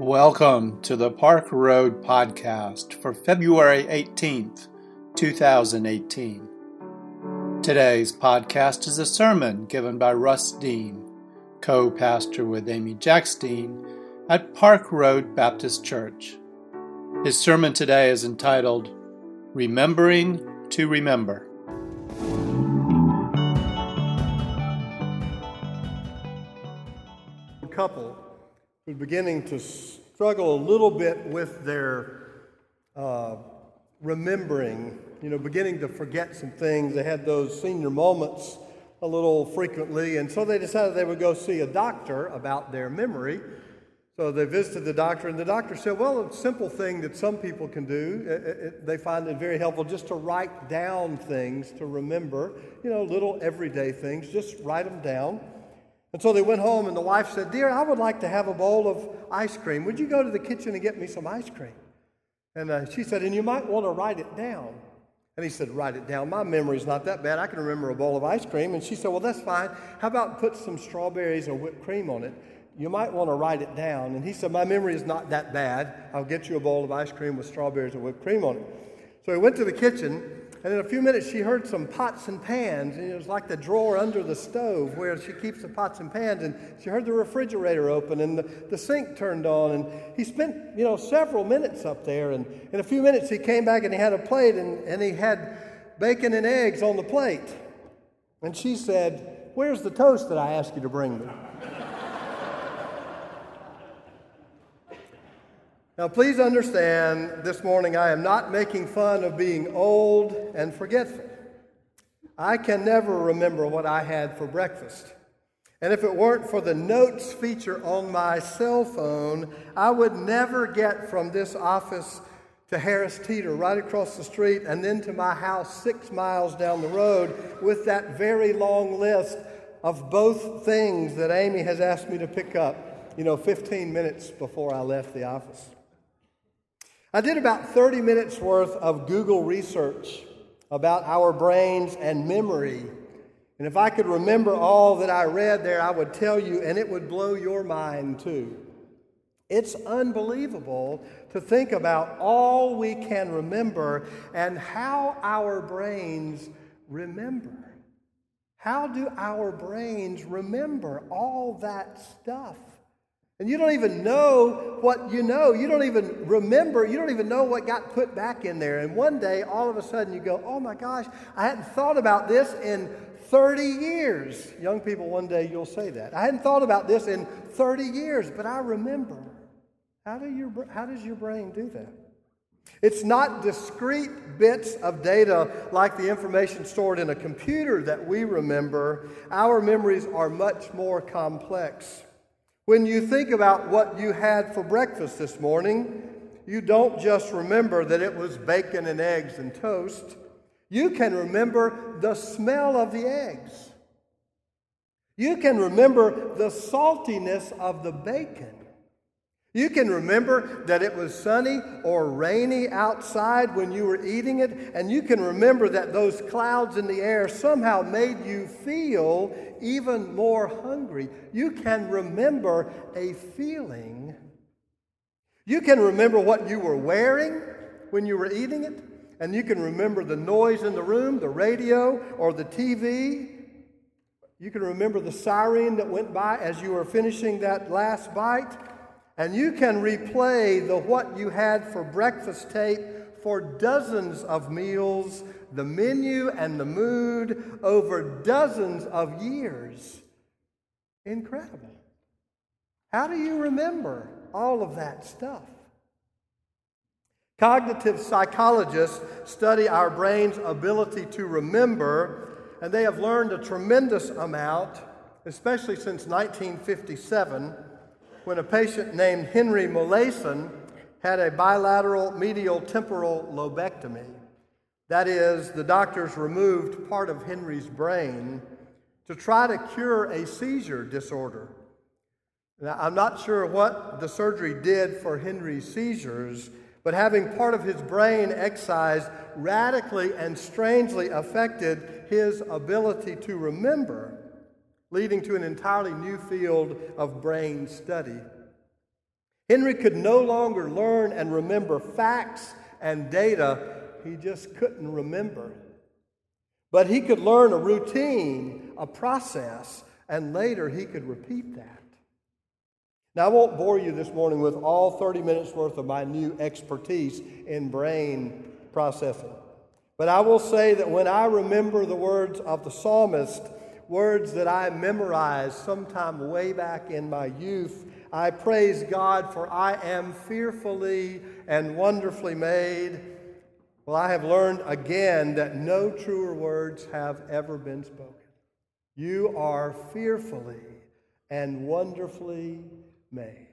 Welcome to the Park Road Podcast for February 18th, 2018. Today's podcast is a sermon given by Russ Dean, co pastor with Amy Jacks Dean at Park Road Baptist Church. His sermon today is entitled Remembering to Remember. Beginning to struggle a little bit with their uh, remembering, you know, beginning to forget some things. They had those senior moments a little frequently, and so they decided they would go see a doctor about their memory. So they visited the doctor, and the doctor said, Well, a simple thing that some people can do, it, it, they find it very helpful just to write down things to remember, you know, little everyday things, just write them down. And so they went home, and the wife said, Dear, I would like to have a bowl of ice cream. Would you go to the kitchen and get me some ice cream? And uh, she said, And you might want to write it down. And he said, Write it down. My memory's not that bad. I can remember a bowl of ice cream. And she said, Well, that's fine. How about put some strawberries or whipped cream on it? You might want to write it down. And he said, My memory is not that bad. I'll get you a bowl of ice cream with strawberries and whipped cream on it. So he went to the kitchen and in a few minutes, she heard some pots and pans, and it was like the drawer under the stove where she keeps the pots and pans. And she heard the refrigerator open and the, the sink turned on. And he spent, you know, several minutes up there. And in a few minutes, he came back and he had a plate and, and he had bacon and eggs on the plate. And she said, Where's the toast that I asked you to bring me? Now, please understand this morning I am not making fun of being old and forgetful. I can never remember what I had for breakfast. And if it weren't for the notes feature on my cell phone, I would never get from this office to Harris Teeter right across the street and then to my house six miles down the road with that very long list of both things that Amy has asked me to pick up, you know, 15 minutes before I left the office. I did about 30 minutes worth of Google research about our brains and memory. And if I could remember all that I read there, I would tell you, and it would blow your mind too. It's unbelievable to think about all we can remember and how our brains remember. How do our brains remember all that stuff? And you don't even know what you know. You don't even remember. You don't even know what got put back in there. And one day, all of a sudden, you go, oh my gosh, I hadn't thought about this in 30 years. Young people, one day you'll say that. I hadn't thought about this in 30 years, but I remember. How, do your, how does your brain do that? It's not discrete bits of data like the information stored in a computer that we remember. Our memories are much more complex. When you think about what you had for breakfast this morning, you don't just remember that it was bacon and eggs and toast. You can remember the smell of the eggs. You can remember the saltiness of the bacon. You can remember that it was sunny or rainy outside when you were eating it, and you can remember that those clouds in the air somehow made you feel even more hungry. You can remember a feeling. You can remember what you were wearing when you were eating it, and you can remember the noise in the room, the radio, or the TV. You can remember the siren that went by as you were finishing that last bite. And you can replay the what you had for breakfast tape for dozens of meals, the menu and the mood over dozens of years. Incredible. How do you remember all of that stuff? Cognitive psychologists study our brain's ability to remember, and they have learned a tremendous amount, especially since 1957 when a patient named Henry Molaison had a bilateral medial temporal lobectomy. That is, the doctors removed part of Henry's brain to try to cure a seizure disorder. Now, I'm not sure what the surgery did for Henry's seizures, but having part of his brain excised radically and strangely affected his ability to remember leading to an entirely new field of brain study. Henry could no longer learn and remember facts and data, he just couldn't remember. But he could learn a routine, a process, and later he could repeat that. Now, I won't bore you this morning with all 30 minutes worth of my new expertise in brain processing. But I will say that when I remember the words of the psalmist, words that I memorized sometime way back in my youth, I praise God for I am fearfully and wonderfully made. Well, I have learned again that no truer words have ever been spoken. You are fearfully and wonderfully made.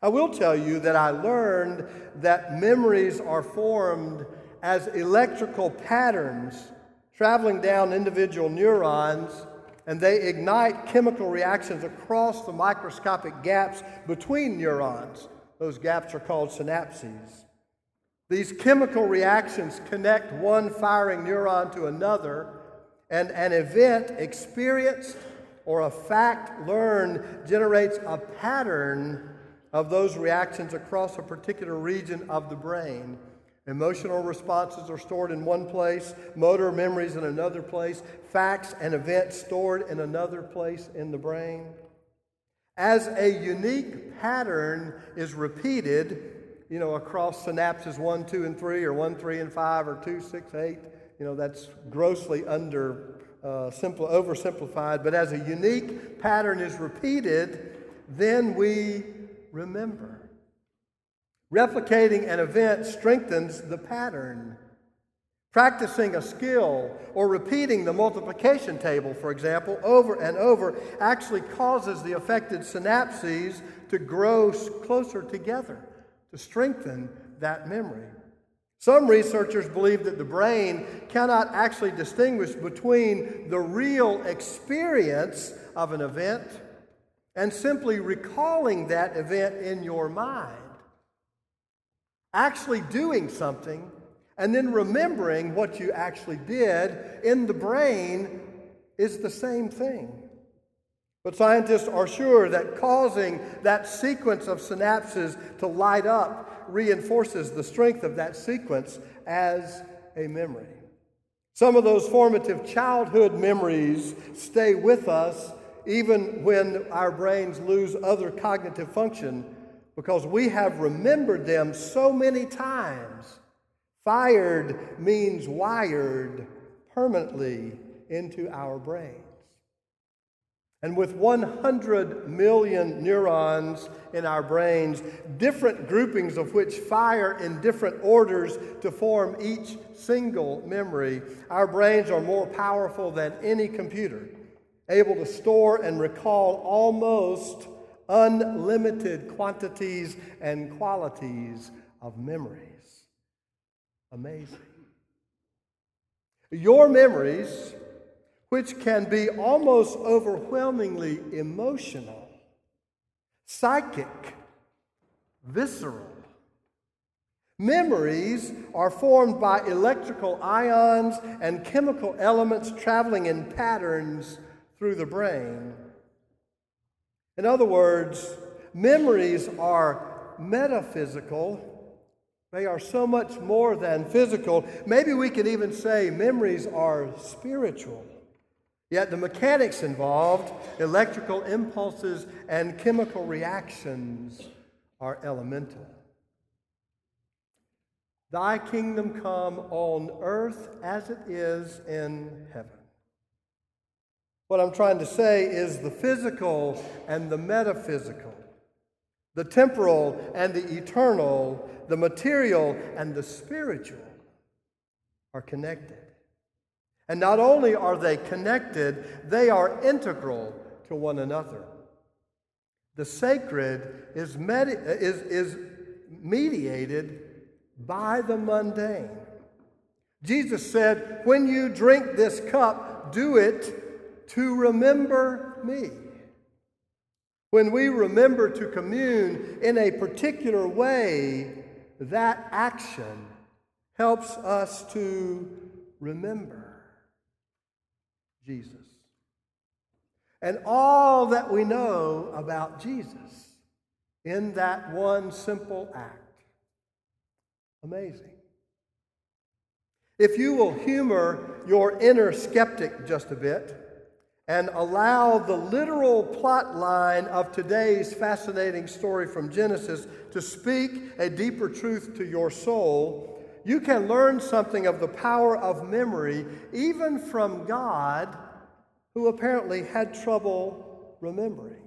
I will tell you that I learned that memories are formed as electrical patterns traveling down individual neurons, and they ignite chemical reactions across the microscopic gaps between neurons. Those gaps are called synapses. These chemical reactions connect one firing neuron to another, and an event experienced or a fact learned generates a pattern of those reactions across a particular region of the brain. Emotional responses are stored in one place, motor memories in another place, facts and events stored in another place in the brain. As a unique pattern is repeated, you know, across synapses 1, 2, and 3, or 1, 3, and 5, or 2, 6, 8, you know, that's grossly under uh, simple, oversimplified, but as a unique pattern is repeated, then we remember. Replicating an event strengthens the pattern. Practicing a skill or repeating the multiplication table, for example, over and over actually causes the affected synapses to grow closer together, to strengthen that memory. Some researchers believe that the brain cannot actually distinguish between the real experience of an event and simply recalling that event in your mind. Actually doing something and then remembering what you actually did in the brain is the same thing. But scientists are sure that causing that sequence of synapses to light up reinforces the strength of that sequence as a memory. Some of those formative childhood memories stay with us even when our brains lose other cognitive function because we have remembered them so many times. Fired means wired permanently into our brains. And with 100 million neurons in our brains, different groupings of which fire in different orders to form each single memory, our brains are more powerful than any computer, able to store and recall almost unlimited quantities and qualities of memories. Amazing. Your memories which can be almost overwhelmingly emotional, psychic, visceral. Memories are formed by electrical ions and chemical elements traveling in patterns through the brain. In other words, memories are metaphysical. They are so much more than physical. Maybe we can even say memories are spiritual. Yet the mechanics involved, electrical impulses and chemical reactions, are elemental. Thy kingdom come on earth as it is in heaven. What I'm trying to say is the physical and the metaphysical, the temporal and the eternal, the material and the spiritual are connected. And not only are they connected, they are integral to one another. The sacred is, med- is, is mediated by the mundane. Jesus said, When you drink this cup, do it to remember me. When we remember to commune in a particular way, that action helps us to remember. Jesus. And all that we know about Jesus in that one simple act. Amazing. If you will humor your inner skeptic just a bit and allow the literal plot line of today's fascinating story from Genesis to speak a deeper truth to your soul, you can learn something of the power of memory, even from God, who apparently had trouble remembering.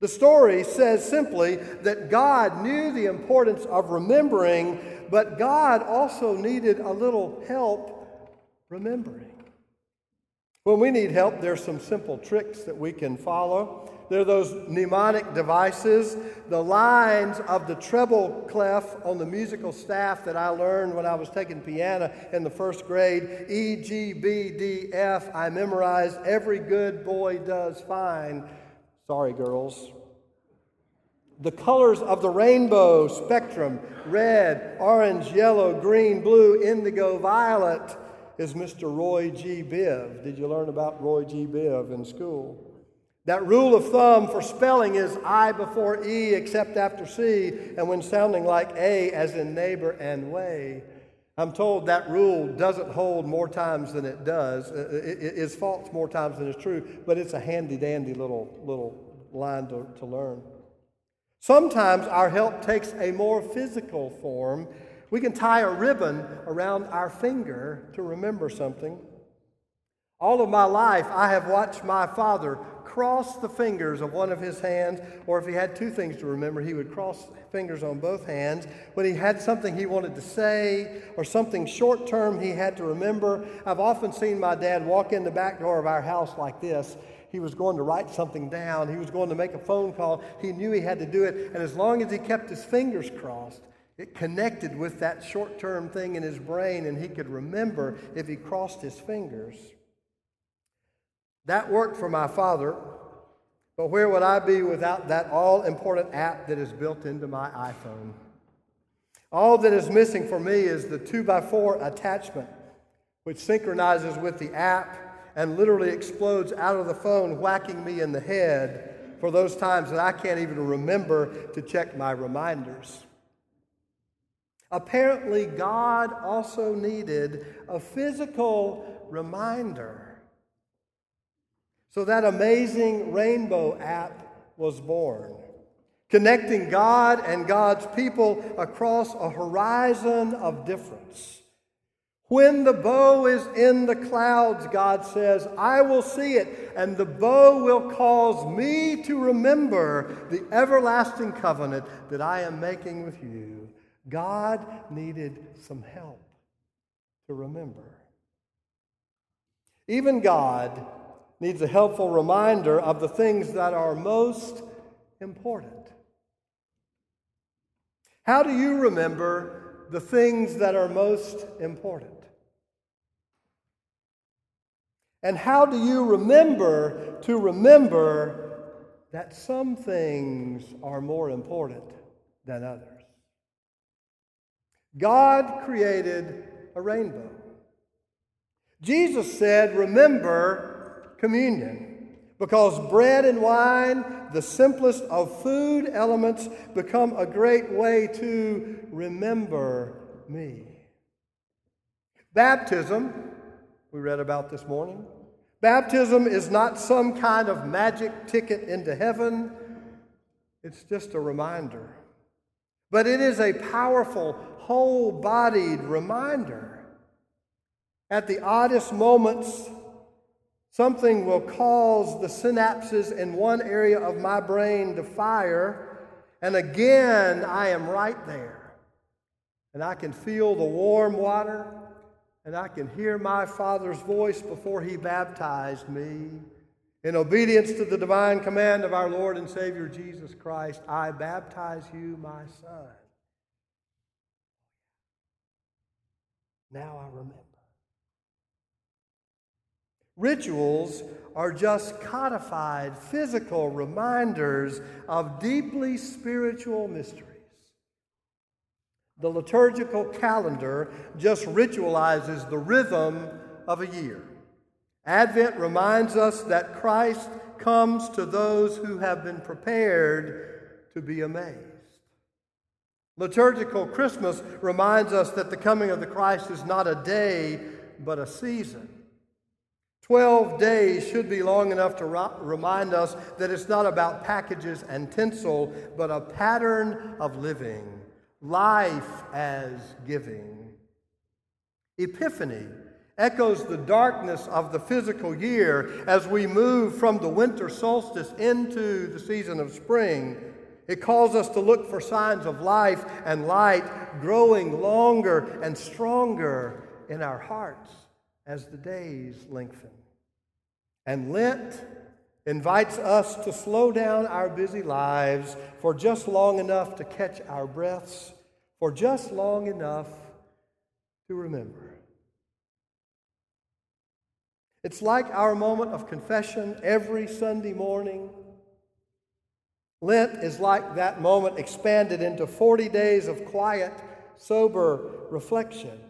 The story says simply that God knew the importance of remembering, but God also needed a little help remembering. When we need help, there's some simple tricks that we can follow. There are those mnemonic devices, the lines of the treble clef on the musical staff that I learned when I was taking piano in the first grade. E, G, B, D, F. I memorized every good boy does fine. Sorry, girls. The colors of the rainbow spectrum red, orange, yellow, green, blue, indigo, violet is Mr. Roy G. Biv. Did you learn about Roy G. Biv in school? That rule of thumb for spelling is I before E except after C, and when sounding like A, as in neighbor and way. I'm told that rule doesn't hold more times than it does. Uh, it is false more times than it's true, but it's a handy dandy little, little line to, to learn. Sometimes our help takes a more physical form. We can tie a ribbon around our finger to remember something. All of my life, I have watched my father cross the fingers of one of his hands, or if he had two things to remember, he would cross fingers on both hands. When he had something he wanted to say or something short term he had to remember, I've often seen my dad walk in the back door of our house like this he was going to write something down. He was going to make a phone call. He knew he had to do it. And as long as he kept his fingers crossed, it connected with that short term thing in his brain, and he could remember if he crossed his fingers. That worked for my father, but where would I be without that all important app that is built into my iPhone? All that is missing for me is the 2x4 attachment, which synchronizes with the app and literally explodes out of the phone, whacking me in the head for those times that I can't even remember to check my reminders. Apparently, God also needed a physical reminder. So that amazing rainbow app was born, connecting God and God's people across a horizon of difference. When the bow is in the clouds, God says, I will see it, and the bow will cause me to remember the everlasting covenant that I am making with you. God needed some help to remember. Even God needs a helpful reminder of the things that are most important. How do you remember the things that are most important? And how do you remember to remember that some things are more important than others? God created a rainbow. Jesus said, Remember communion. Because bread and wine, the simplest of food elements, become a great way to remember me. Baptism we read about this morning. Baptism is not some kind of magic ticket into heaven, it's just a reminder. But it is a powerful, whole bodied reminder. At the oddest moments, something will cause the synapses in one area of my brain to fire, and again I am right there. And I can feel the warm water and I can hear my Father's voice before He baptized me. In obedience to the divine command of our Lord and Savior Jesus Christ, I baptize you, my Son. Now I remember. Rituals are just codified physical reminders of deeply spiritual mysteries. The liturgical calendar just ritualizes the rhythm of a year. Advent reminds us that Christ comes to those who have been prepared to be amazed. Liturgical Christmas reminds us that the coming of the Christ is not a day, but a season. Twelve days should be long enough to remind us that it's not about packages and tinsel, but a pattern of living, life as giving. Epiphany echoes the darkness of the physical year as we move from the winter solstice into the season of spring. It calls us to look for signs of life and light growing longer and stronger in our hearts as the days lengthen. And Lent invites us to slow down our busy lives for just long enough to catch our breaths, for just long enough to remember. It's like our moment of confession every Sunday morning. Lent is like that moment expanded into 40 days of quiet, sober reflection.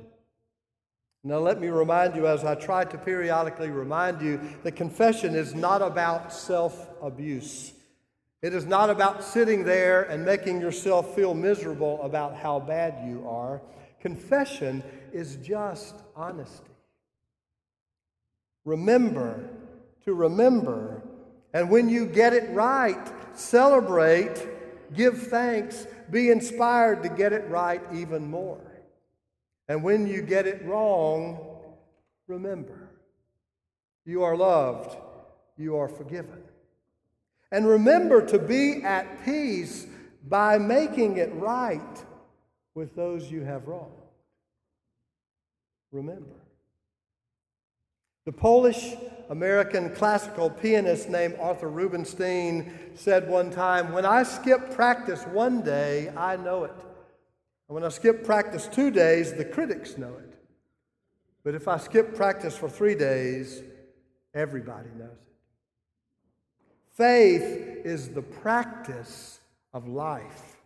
Now, let me remind you, as I try to periodically remind you, that confession is not about self abuse. It is not about sitting there and making yourself feel miserable about how bad you are. Confession is just honesty. Remember to remember. And when you get it right, celebrate, give thanks, be inspired to get it right even more. And when you get it wrong, remember. You are loved, you are forgiven. And remember to be at peace by making it right with those you have wronged. Remember. The Polish American classical pianist named Arthur Rubinstein said one time, When I skip practice one day, I know it. And when I skip practice two days, the critics know it. But if I skip practice for three days, everybody knows it. Faith is the practice of life.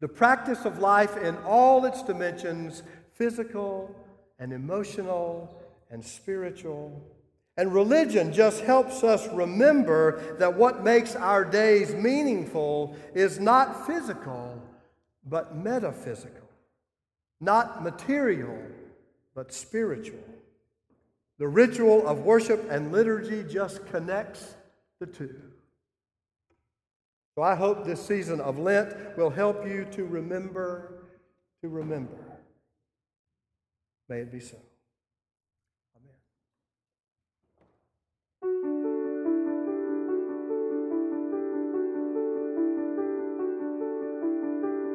The practice of life in all its dimensions physical and emotional and spiritual. And religion just helps us remember that what makes our days meaningful is not physical, but metaphysical, not material, but spiritual. The ritual of worship and liturgy just connects the two. So I hope this season of Lent will help you to remember, to remember. May it be so.